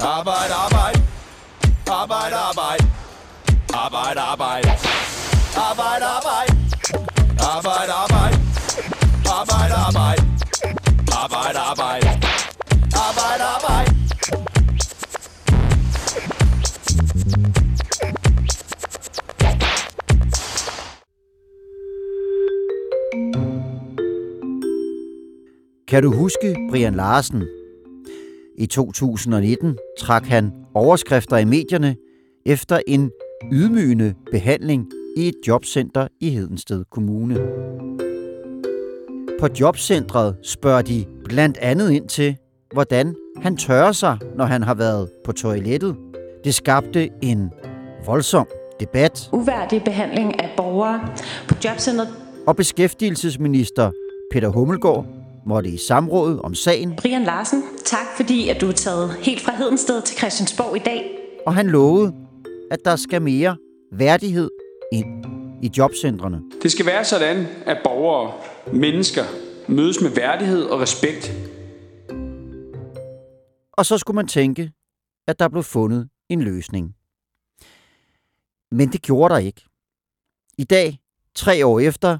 Arbejde, arbejde. Arbejde, arbejde. Arbejde, arbejde. Arbejde, arbejde. Arbejde, arbejde. Arbejde, arbejde. Arbejde, arbejde. Arbejde, arbejde. Kan du huske Brian Larsen? I 2019 trak han overskrifter i medierne efter en ydmygende behandling i et jobcenter i Hedensted Kommune. På jobcentret spørger de blandt andet ind til, hvordan han tørrer sig, når han har været på toilettet. Det skabte en voldsom debat, uværdig behandling af borgere på jobcentret. og beskæftigelsesminister Peter Hummelgaard måtte i samråd om sagen, Brian Larsen, tak fordi at du er taget helt fra Hedensted til Christiansborg i dag. og han lovede, at der skal mere værdighed ind i jobcentrene. Det skal være sådan, at borgere, mennesker, mødes med værdighed og respekt. Og så skulle man tænke, at der blev fundet en løsning. Men det gjorde der ikke. I dag, tre år efter,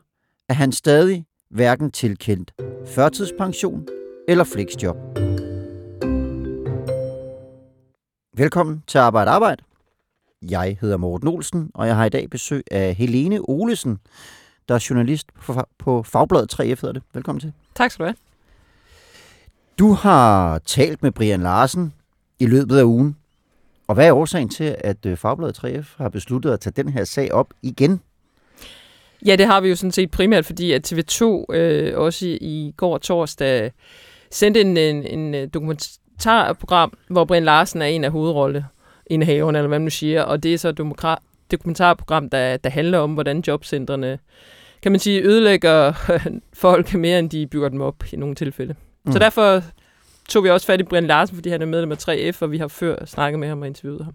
er han stadig hverken tilkendt førtidspension eller fleksjob. Velkommen til Arbejde Arbejde. Jeg hedder Morten Olsen, og jeg har i dag besøg af Helene Olesen, der er journalist på, Fagbladet 3F, hedder det. Velkommen til. Tak skal du have. Du har talt med Brian Larsen i løbet af ugen. Og hvad er årsagen til, at øh, Fagbladet 3F har besluttet at tage den her sag op igen? Ja, det har vi jo sådan set primært, fordi at TV2 øh, også i, i går torsdag sendte en, en, en øh, dokumentarprogram, hvor Brian Larsen er en af hovedrolleindehaverne, eller hvad man nu siger, og det er så et demokra- dokumentarprogram, der, der handler om, hvordan jobcentrene, kan man sige, ødelægger folk mere, end de bygger dem op i nogle tilfælde. Mm. Så derfor tog vi også fat i Brian Larsen, fordi han er medlem af 3F, og vi har før snakket med ham og interviewet ham.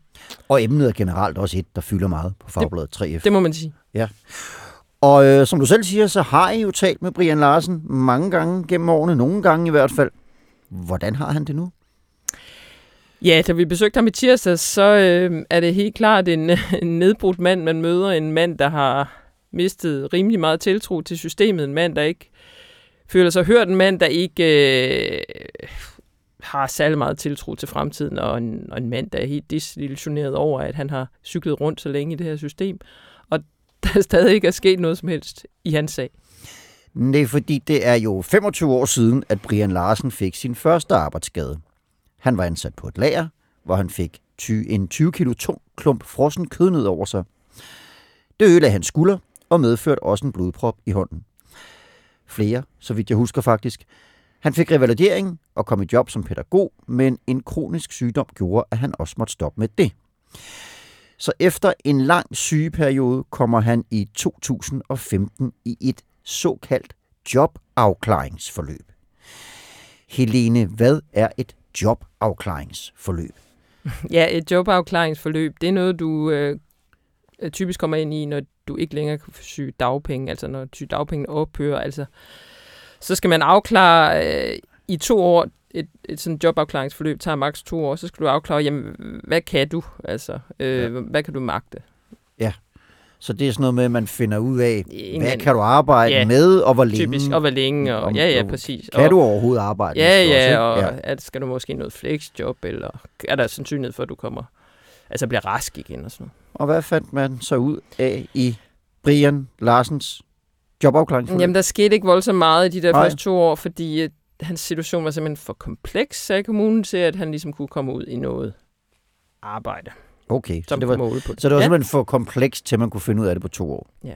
Og emnet er generelt også et, der fylder meget på Fagbladet 3F. Det må man sige. Og øh, som du selv siger, så har I jo talt med Brian Larsen mange gange gennem årene, nogle gange i hvert fald. Hvordan har han det nu? Ja, da vi besøgte ham i tirsdag, så øh, er det helt klart en, en nedbrudt mand, man møder. En mand, der har mistet rimelig meget tiltro til systemet. En mand, der ikke føler sig hørt. En mand, der ikke øh, har særlig meget tiltro til fremtiden. Og en, og en mand, der er helt desillusioneret over, at han har cyklet rundt så længe i det her system. Øh, der stadig ikke er sket noget som helst i hans sag. Nej, fordi det er jo 25 år siden, at Brian Larsen fik sin første arbejdsskade. Han var ansat på et lager, hvor han fik en 20 kilo tung klump frossen kød ned over sig. Det ødelagde hans skulder og medførte også en blodprop i hånden. Flere, så vidt jeg husker faktisk. Han fik revalidering og kom i job som pædagog, men en kronisk sygdom gjorde, at han også måtte stoppe med det. Så efter en lang sygeperiode kommer han i 2015 i et såkaldt jobafklaringsforløb. Helene, hvad er et jobafklaringsforløb? Ja, et jobafklaringsforløb, det er noget, du øh, typisk kommer ind i, når du ikke længere kan få syge dagpenge, altså når syge dagpenge ophører. Altså, så skal man afklare øh, i to år, et, et sådan jobafklaringsforløb tager maks to år, så skal du afklare, jamen, hvad kan du? Altså, øh, Ja. ja. hvad kan du magte? Så det er sådan noget med, at man finder ud af, En hvad kan du arbejde Ja, med, og hvor længe? Typisk, og hvor længe, og Om ja, ja, præcis. Kan og, du overhovedet arbejde? Ja, også, ja, ikke? og ja. At, skal du måske noget flexjob, eller er der sandsynlighed for, at du kommer, altså bliver rask igen og sådan noget? Og hvad fandt man så ud af i Brian Larsens jobafklaringsforløb? Jamen, der skete ikke voldsomt meget i de der Nej. første to år, fordi øh, hans situation var simpelthen for kompleks, sagde kommunen, til at han ligesom kunne komme ud i noget arbejde, okay, så det var, på det. så det var simpelthen for komplekst, til man kunne finde ud af det på to år. Ja.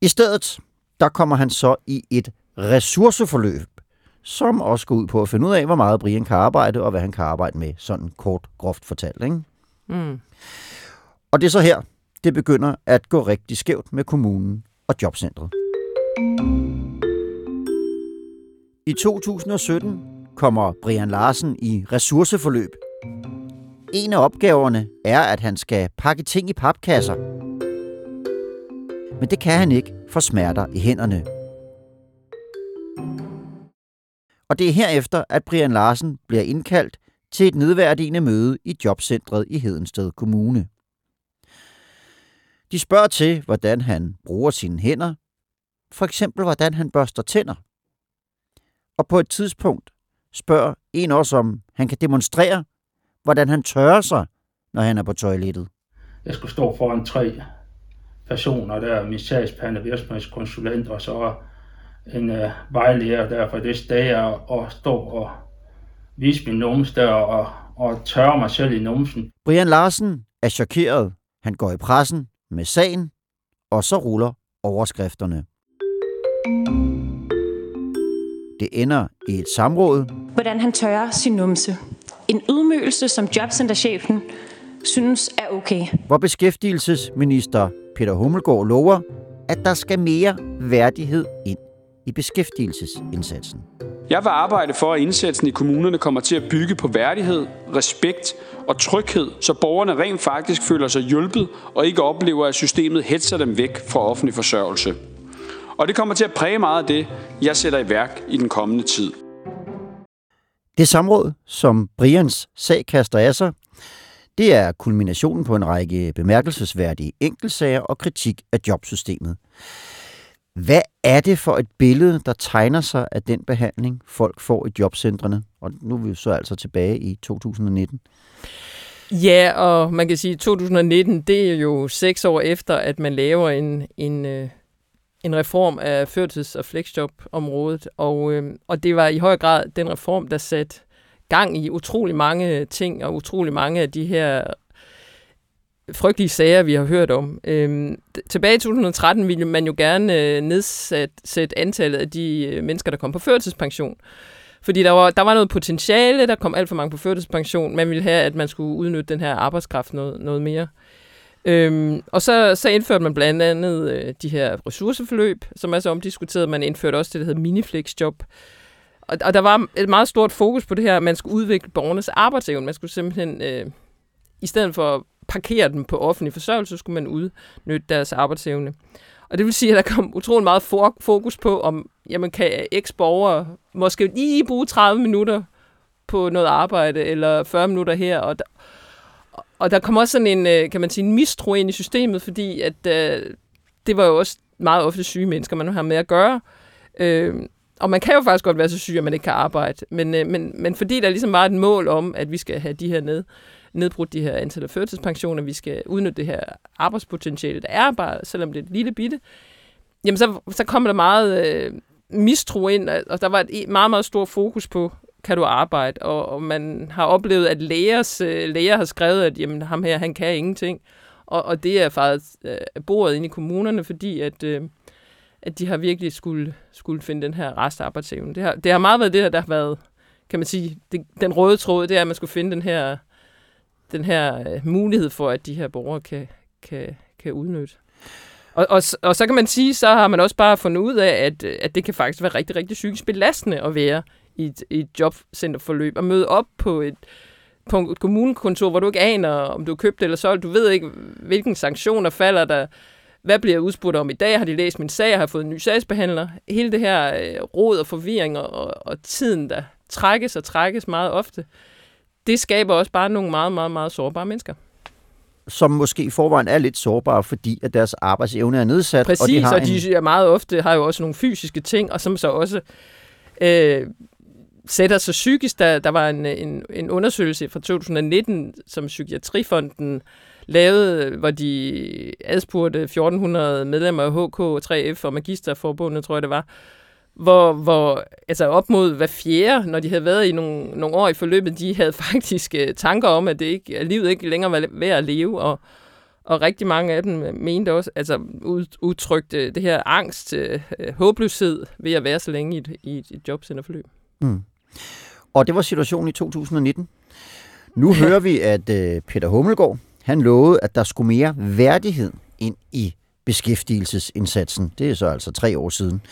I stedet, der kommer han så i et ressourceforløb, som også går ud på at finde ud af, hvor meget Brian kan arbejde, og hvad han kan arbejde med, sådan kort, groft fortalt. Ikke? Mm. Og det er så her, det begynder at gå rigtig skævt med kommunen og jobcentret. I 2017 kommer Brian Larsen i ressourceforløb. En af opgaverne er, at han skal pakke ting i papkasser. Men det kan han ikke for smerter i hænderne. Og det er herefter, at Brian Larsen bliver indkaldt til et nedværdigende møde i jobcentret i Hedensted Kommune. De spørger til, hvordan han bruger sine hænder, for eksempel hvordan han børster tænder. Og på et tidspunkt spørger en også om, han kan demonstrere, hvordan han tørrer sig, når han er på toilettet. Jeg skulle stå foran tre personer der, min sagspande, virksomhedskonsulent og så en uh, vejlærer der for det sted, og stå og vise min numse der og, og tørre mig selv i numsen. Brian Larsen er chokeret. Han går i pressen med sagen, og så ruller overskrifterne. Det ender i et samråd. Hvordan han tørrer sin numse. En ydmygelse, som jobcenterchefen synes er okay. Hvor beskæftigelsesminister Peter Hummelgaard lover, at der skal mere værdighed ind i beskæftigelsesindsatsen. Jeg vil arbejde for, at indsatsen i kommunerne kommer til at bygge på værdighed, respekt og tryghed, så borgerne rent faktisk føler sig hjulpet og ikke oplever, at systemet hetser dem væk fra offentlig forsørgelse. Og det kommer til at præge meget af det, jeg sætter i værk i den kommende tid. Det samråd, som Brians sag kaster af sig, det er kulminationen på en række bemærkelsesværdige enkeltsager og kritik af jobsystemet. Hvad er det for et billede, der tegner sig af den behandling, folk får i jobcentrene? Og nu er vi så altså tilbage i 2019. Ja, og man kan sige, at 2019, det er jo seks år efter, at man laver en, en, øh, en reform af førtids- og flexjob-området. Og, øh, og det var i høj grad den reform, der satte gang i utrolig mange ting, og utrolig mange af de her frygtelige sager, vi har hørt om. Øhm, tilbage i 2013 ville man jo gerne øh, nedsætte antallet af de øh, mennesker, der kom på førtidspension. Fordi der var, der var noget potentiale, der kom alt for mange på førtidspension. Man ville have, at man skulle udnytte den her arbejdskraft noget, noget mere. Øhm, og så, så indførte man blandt andet øh, de her ressourceforløb, som er så omdiskuteret. Man indførte også det, der hedder miniflexjob. Og, og der var et meget stort fokus på det her, at man skulle udvikle borgernes arbejdsevne. Man skulle simpelthen, øh, i stedet for at parkere dem på offentlig forsørgelse, så skulle man udnytte deres arbejdsevne. Og det vil sige, at der kom utrolig meget fokus på, om jamen, kan eks-borgere måske lige bruge 30 minutter på noget arbejde, eller 40 minutter her. Og og der kom også sådan en, øh, kan man sige, en mistro ind i systemet, fordi at, øh, det var jo også meget ofte syge mennesker, man har med at gøre. Øh, og man kan jo faktisk godt være så syg, at man ikke kan arbejde. Men, øh, men, men fordi der ligesom var et mål om, at vi skal have de her ned, nedbrudt de her antal af førtidspensioner, vi skal udnytte det her arbejdspotentiale, der er bare, selvom det er et lille bitte, jamen så, så kommer der meget øh, mistro ind, og der var et meget, meget stort fokus på, kan du arbejde, og, og man har oplevet, at lægers, øh, læger har skrevet, at jamen, ham her, han kan ingenting, og, og det er faktisk øh, bordet ind i kommunerne, fordi at, øh, at de har virkelig skulle, skulle finde den her restarbejdsevne. Det har, det har meget været det, der har været, kan man sige, det, den røde tråd, det er, at man skulle finde den her den her øh, mulighed for, at de her borgere kan, kan, kan udnytte. Og, og, og så kan man sige, så har man også bare fundet ud af, at, at det kan faktisk være rigtig, rigtig psykisk belastende at være i et, i et jobcenterforløb og møde op på et, på et kommunekontor, hvor du ikke aner, om du er købt eller solgt. Du ved ikke, hvilken sanktioner falder der. Hvad bliver jeg udspurgt om i dag? Har de læst min sag? Har jeg fået en ny sagsbehandler? Hele det her øh, råd og forvirring og, og tiden, der trækkes og trækkes meget ofte, det skaber også bare nogle meget, meget, meget sårbare mennesker som måske i forvejen er lidt sårbare, fordi at deres arbejdsevne er nedsat. Præcis, og de, har og de en... meget ofte har jo også nogle fysiske ting, og som så også øh, sætter sig psykisk. Der, der var en, en, en undersøgelse fra 2019, som Psykiatrifonden lavede, hvor de adspurgte 1400 medlemmer af HK, 3F og Magisterforbundet, tror jeg det var, hvor, hvor altså op mod hver fjerde, når de havde været i nogle, nogle år i forløbet, de havde faktisk øh, tanker om, at, det ikke, at livet ikke længere var værd at leve, og, og rigtig mange af dem øh, mente også, altså udtrykte det her angst, øh, øh, håbløshed ved at være så længe i et, i et jobcenterforløb. Mm. Og det var situationen i 2019. Nu hører vi, at uh, Peter Hummelgaard, han lovede, at der skulle mere værdighed ind i beskæftigelsesindsatsen. Det er så altså tre år siden.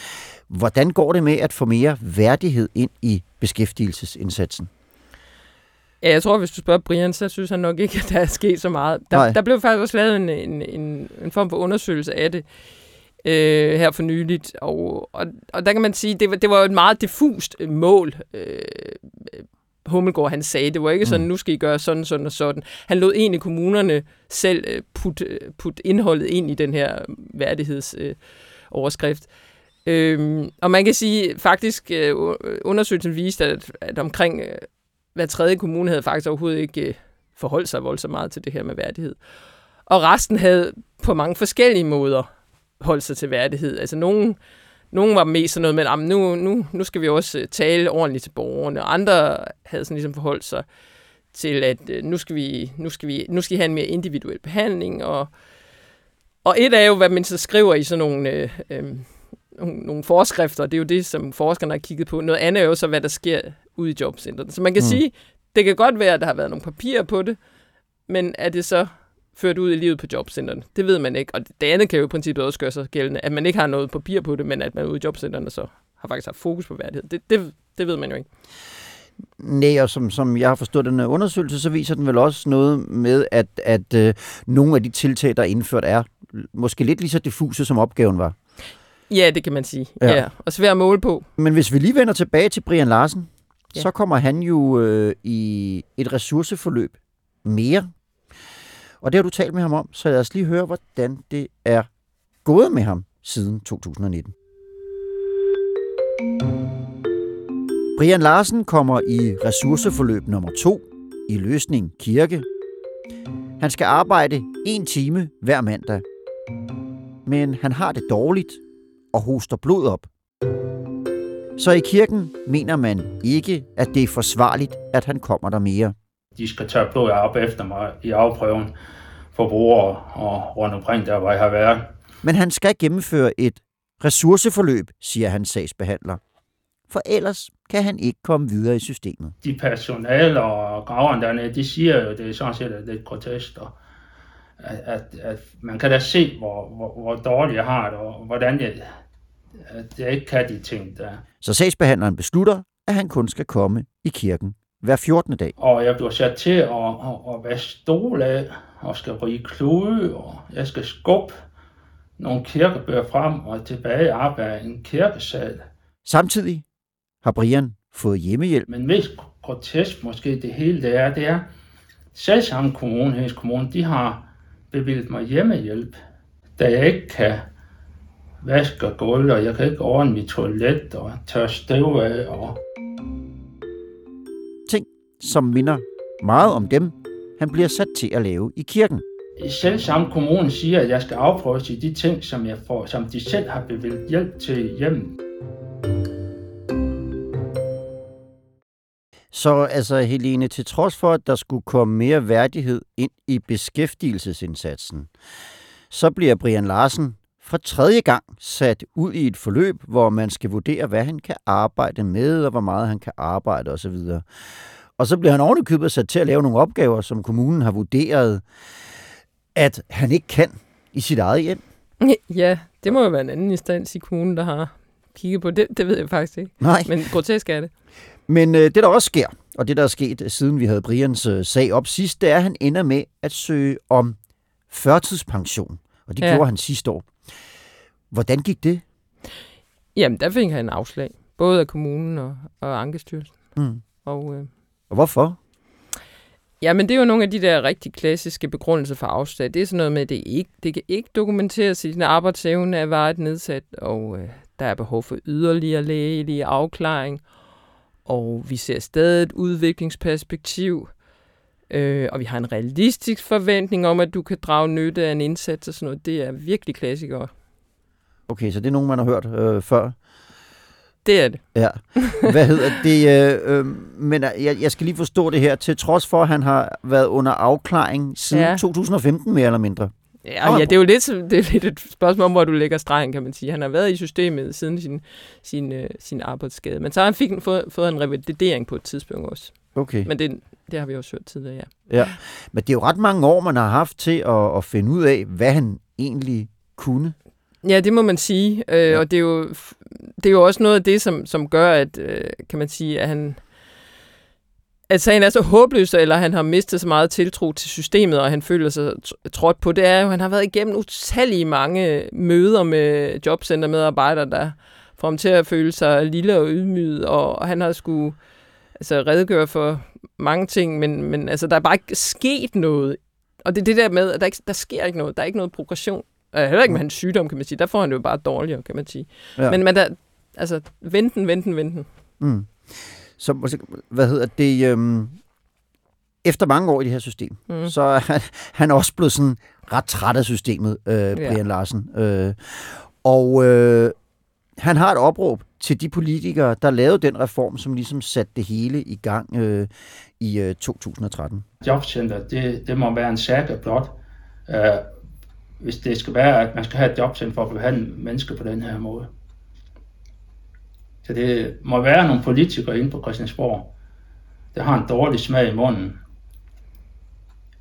Hvordan går det med at få mere værdighed ind i beskæftigelsesindsatsen? Ja, jeg tror, hvis du spørger Brian, så synes han nok ikke, at der er sket så meget. Der, der blev faktisk også lavet en, en, en, en form for undersøgelse af det øh, her for nyligt, og, og, og der kan man sige, det var, det var et meget diffust mål. Øh, Hummelgaard han sagde. Det var ikke sådan, Mm. nu skal I gøre sådan, sådan og sådan. Han lod egentlig kommunerne selv øh, putte put indholdet ind i den her værdighedsoverskrift. Øh, øhm, og man kan sige, faktisk øh, undersøgelsen viste, at, at omkring øh, hver tredje kommune havde faktisk overhovedet ikke øh, forholdt sig voldsomt meget til det her med værdighed. Og resten havde på mange forskellige måder holdt sig til værdighed. Altså nogen, nogen var mest sådan noget med, at nu, nu, nu skal vi også øh, tale ordentligt til borgerne. Og andre havde sådan ligesom forholdt sig til, at øh, nu skal, vi, nu, skal vi, nu skal I have en mere individuel behandling. Og, og et er jo, hvad man så skriver i sådan nogle, øh, øh, nogle, nogle forskrifter. Det er jo det, som forskerne har kigget på. Noget andet er jo så, hvad der sker ude i jobcentret. Så man kan mm. sige, det kan godt være, at der har været nogle papirer på det, men er det så ført ud i livet på jobcentrene? Det ved man ikke. Og det andet kan jo i princippet også gøre sig gældende, at man ikke har noget papir på det, men at man ude i jobcentrene så har faktisk haft fokus på værdighed. Det, det, det ved man jo ikke. Nej, og som, som jeg har forstået den her undersøgelse, så viser den vel også noget med, at, at øh, nogle af de tiltag, der er indført, er måske lidt lige så diffuse, som opgaven var. Ja, det kan man sige. Ja. Ja. Og svært at måle på. Men hvis vi lige vender tilbage til Brian Larsen. Ja. så kommer han jo øh, i et ressourceforløb mere. Og det har du talt med ham om, så lad os lige høre, hvordan det er gået med ham siden 2019. Brian Larsen kommer i ressourceforløb nummer 2 i Løsning Kirke. Han skal arbejde en time hver mandag. Men han har det dårligt og hoster blod op. Så i kirken mener man ikke, at det er forsvarligt, at han kommer der mere. De skal tage blod op efter mig i afprøven for brugere og rundt omkring der, hvor jeg har været. Men han skal gennemføre et ressourceforløb, siger hans sagsbehandler. For ellers kan han ikke komme videre i systemet. De personale og graverne dernede, de siger jo, det er sådan set lidt grotesk, og at, at, at man kan da se, hvor, hvor, hvor dårligt jeg har det, og hvordan jeg, at jeg ikke kan de ting der. Så sagsbehandleren beslutter, at han kun skal komme i kirken hver 14. dag. Og jeg bliver sat til at, at, at være stol af, og skal rige klude, og jeg skal skubbe nogle kirkebøger frem og tilbage op af en kirkesal. Samtidig har Brian fået hjemmehjælp, Men mest grotesk måske det hele det er, det er, selv samme kommune, Hæs Kommune, de har bevilget mig hjemmehjælp, da jeg ikke kan vaske gulv, og jeg kan ikke ordne mit toilet og tørre støv af. Og som minder meget om dem, han bliver sat til at lave i kirken. selv samme kommune siger, at jeg skal afprøve til de ting, som, jeg får, som de selv har bevilget hjælp til hjemme. Så altså, Helene, til trods for, at der skulle komme mere værdighed ind i beskæftigelsesindsatsen, så bliver Brian Larsen for tredje gang sat ud i et forløb, hvor man skal vurdere, hvad han kan arbejde med, og hvor meget han kan arbejde osv. Og så bliver han ovenikøbet sat til at lave nogle opgaver, som kommunen har vurderet, at han ikke kan i sit eget hjem. Ja, det må jo være en anden instans i kommunen, der har kigget på det. Det ved jeg faktisk ikke. Nej. Men grotesk er det. Men øh, det, der også sker, og det, der er sket, siden vi havde Brians øh, sag op sidst, det er, at han ender med at søge om førtidspension. Og det. Ja. gjorde han sidste år. Hvordan gik det? Jamen, der fik han en afslag. Både af kommunen og, og Ankestyrelsen. Mm. Og, øh, Og hvorfor? Jamen, det er jo nogle af de der rigtig klassiske begrundelser for afslag. Det er sådan noget med, at det, ikke, det kan ikke dokumenteres, at din arbejdsevne er varet nedsat, og øh, der er behov for yderligere lægelige afklaring, og vi ser stadig et udviklingsperspektiv, øh, og vi har en realistisk forventning om, at du kan drage nytte af en indsats og sådan noget. Det er virkelig klassikere. Okay, så det er nogen, man har hørt øh, før. Det er det. Ja. Hvad hedder det? Øh, øh, men jeg, jeg skal lige forstå det her. Til trods for, at han har været under afklaring siden ja. Ja. 2015, mere eller mindre. Ja, ja, det er jo lidt, det er lidt et spørgsmål om, hvor du lægger stregen, kan man sige. Han har været i systemet siden sin, sin, øh, sin arbejdsskade. Men så har han fik, fået, fået en revalidering på et tidspunkt også. Okay. Men det, det har vi også hørt tidligere, ja. Ja. Men det er jo ret mange år, man har haft til at, at finde ud af, hvad han egentlig kunne. Ja, det må man sige. Øh, ja. Og det er, jo, det er jo også noget af det, som, som gør, at, øh, kan man sige, at han at sagen er så håbløs, eller han har mistet så meget tiltro til systemet, og han føler sig trådt på, det er jo, at han har været igennem utallige mange møder med jobcentermedarbejdere, der får ham til at føle sig lille og ydmyget, og han har skulle altså, redegøre for mange ting, men, men altså, der er bare ikke sket noget. Og det er det der med, at der, ikke, der sker ikke noget. Der er ikke noget progression. Øh, heller ikke med hans sygdom, kan man sige. Der får han det jo bare dårligere, kan man sige. Ja. Men, men der, altså, venten, venten, venten. Mm. Så, hvad hedder det? Øhm, efter mange år i det her system, mm. så er han, han er også blevet sådan ret træt af systemet, øh, Brian ja. Larsen. Øh, og øh, han har et opråb til de politikere, der lavede den reform, som ligesom satte det hele i gang øh, i øh, 2013. Jobcenter, det, det må være en saga blot, øh, hvis det skal være, at man skal have et jobcenter for at behandle mennesker på den her måde. Så det må være nogle politikere inde på Christiansborg, der har en dårlig smag i munden,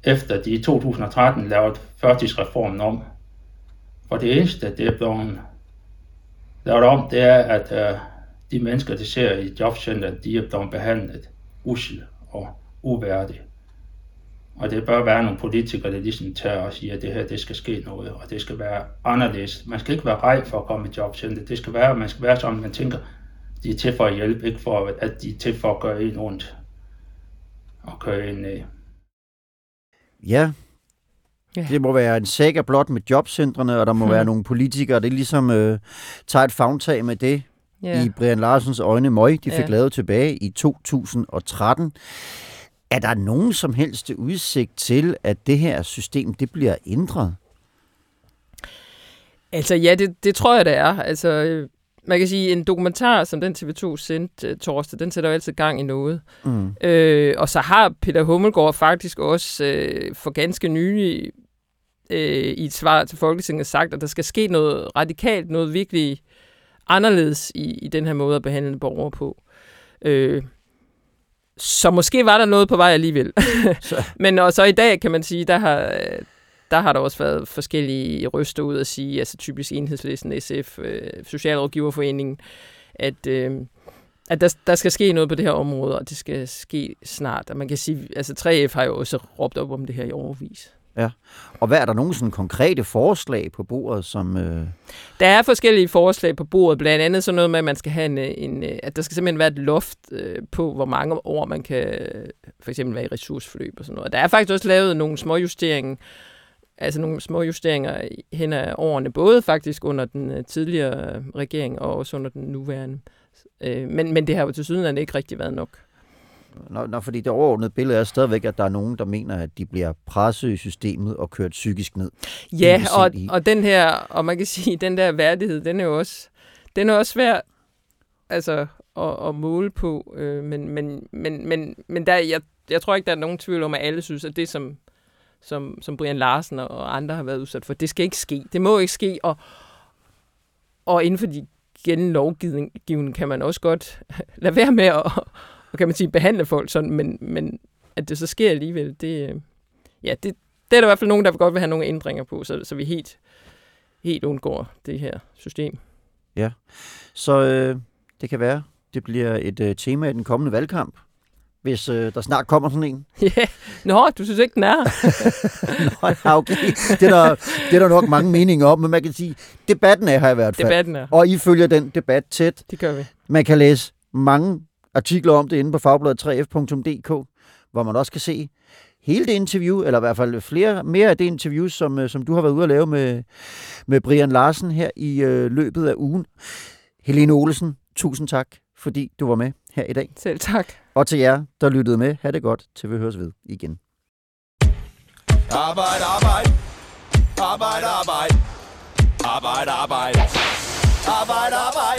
efter de i 2013 lavede førtidsreformen om. For det eneste, det er blevet lavet om, det er, at øh, de mennesker, de ser i jobcenter, de er blevet behandlet usel og uværdigt. Og det bør være nogle politikere, der ligesom tager og siger, at det her, det skal ske noget, og det skal være anderledes. Man skal ikke være rej for at komme i jobcenter. Det skal være, man skal være sådan, man tænker, de er til for at hjælpe, ikke for at de er til for at gøre en ondt og køre en ned. Ja, Ja. Det må være en sækker blot med jobcentrene, og der må hmm. være nogle politikere, der ligesom øh, tager et fagtag med det ja. i Brian Larsens øjne møg, de fik ja. lavet tilbage i 2013. Er der nogen som helst udsigt til, at det her system det bliver ændret? Altså ja, det, det tror jeg, det er. Altså, man kan sige, en dokumentar, som den TV2 sendte uh, torsdag, den sætter jo altid gang i noget. Mm. Øh, og så har Peter Hummelgaard faktisk også øh, for ganske nylig øh, i et svar til Folketinget sagt, at der skal ske noget radikalt, noget virkelig anderledes i, i den her måde at behandle borgere på. Øh, så måske var der noget på vej alligevel. Men og så i dag kan man sige, der har, der har der også været forskellige røster ud at sige, altså typisk enhedslisten, SF, øh, Socialrådgiverforeningen, at, øh, at der, der skal ske noget på det her område, og det skal ske snart. Og man kan sige, altså 3F har jo også råbt op om det her i overvis. Ja. Og hvad er der nogle sådan konkrete forslag på bordet, som... Øh... Der er forskellige forslag på bordet, blandt andet sådan noget med, at man skal have en, øh, en øh, at der skal simpelthen være et loft øh, på, hvor mange år man kan øh, for eksempel være i ressourceforløb og sådan noget. Der er faktisk også lavet nogle små justeringer, altså nogle små justeringer hen ad årene, både faktisk under den tidligere regering og også under den nuværende. Øh, men, men det har jo til syden ikke rigtig været nok. Nå, nå, fordi det overordnede billede er stadigvæk, at der er nogen, der mener, at de bliver presset i systemet og kørt psykisk ned. Ja, og, og den her, og man kan sige, den der værdighed, den er jo også, den er også svær altså, at, at måle på. Øh, men men, men, men, men der, jeg, jeg tror ikke, der er nogen tvivl om, at alle synes, at det, som, som, som Brian Larsen og andre har været udsat for, det skal ikke ske. Det må ikke ske, og, og inden for de gældende lovgivning kan man også godt lade være med at, og kan man sige, behandle folk sådan, men, men at det så sker alligevel, det, ja, det, det er der i hvert fald nogen, der godt vil have nogle ændringer på, så, så vi helt, helt undgår det her system. Ja, så øh, det kan være, det bliver et øh, tema i den kommende valgkamp, hvis øh, der snart kommer sådan en. Ja, yeah. nå, du synes ikke, den er? nå, okay. Det er, der, det er der nok mange meninger om, men man kan sige, debatten er her i hvert fald. Debatten er. Og I følger den debat tæt. Det gør vi. Man kan læse mange artikler om det inde på fagbladet3f.dk, hvor man også kan se hele det interview, eller i hvert fald flere, mere af det interview, som, øh, som du har været ude at lave med, med Brian Larsen her i øh, løbet af ugen. Helene Olesen, tusind tak, fordi du var med her i dag. Selv tak. Og til jer, der lyttede med, ha' det godt, til vi høres ved igen. Arbejde. Arbejde, arbejde. Arbejde, arbejde. Arbejde, arbejde. Arbejde,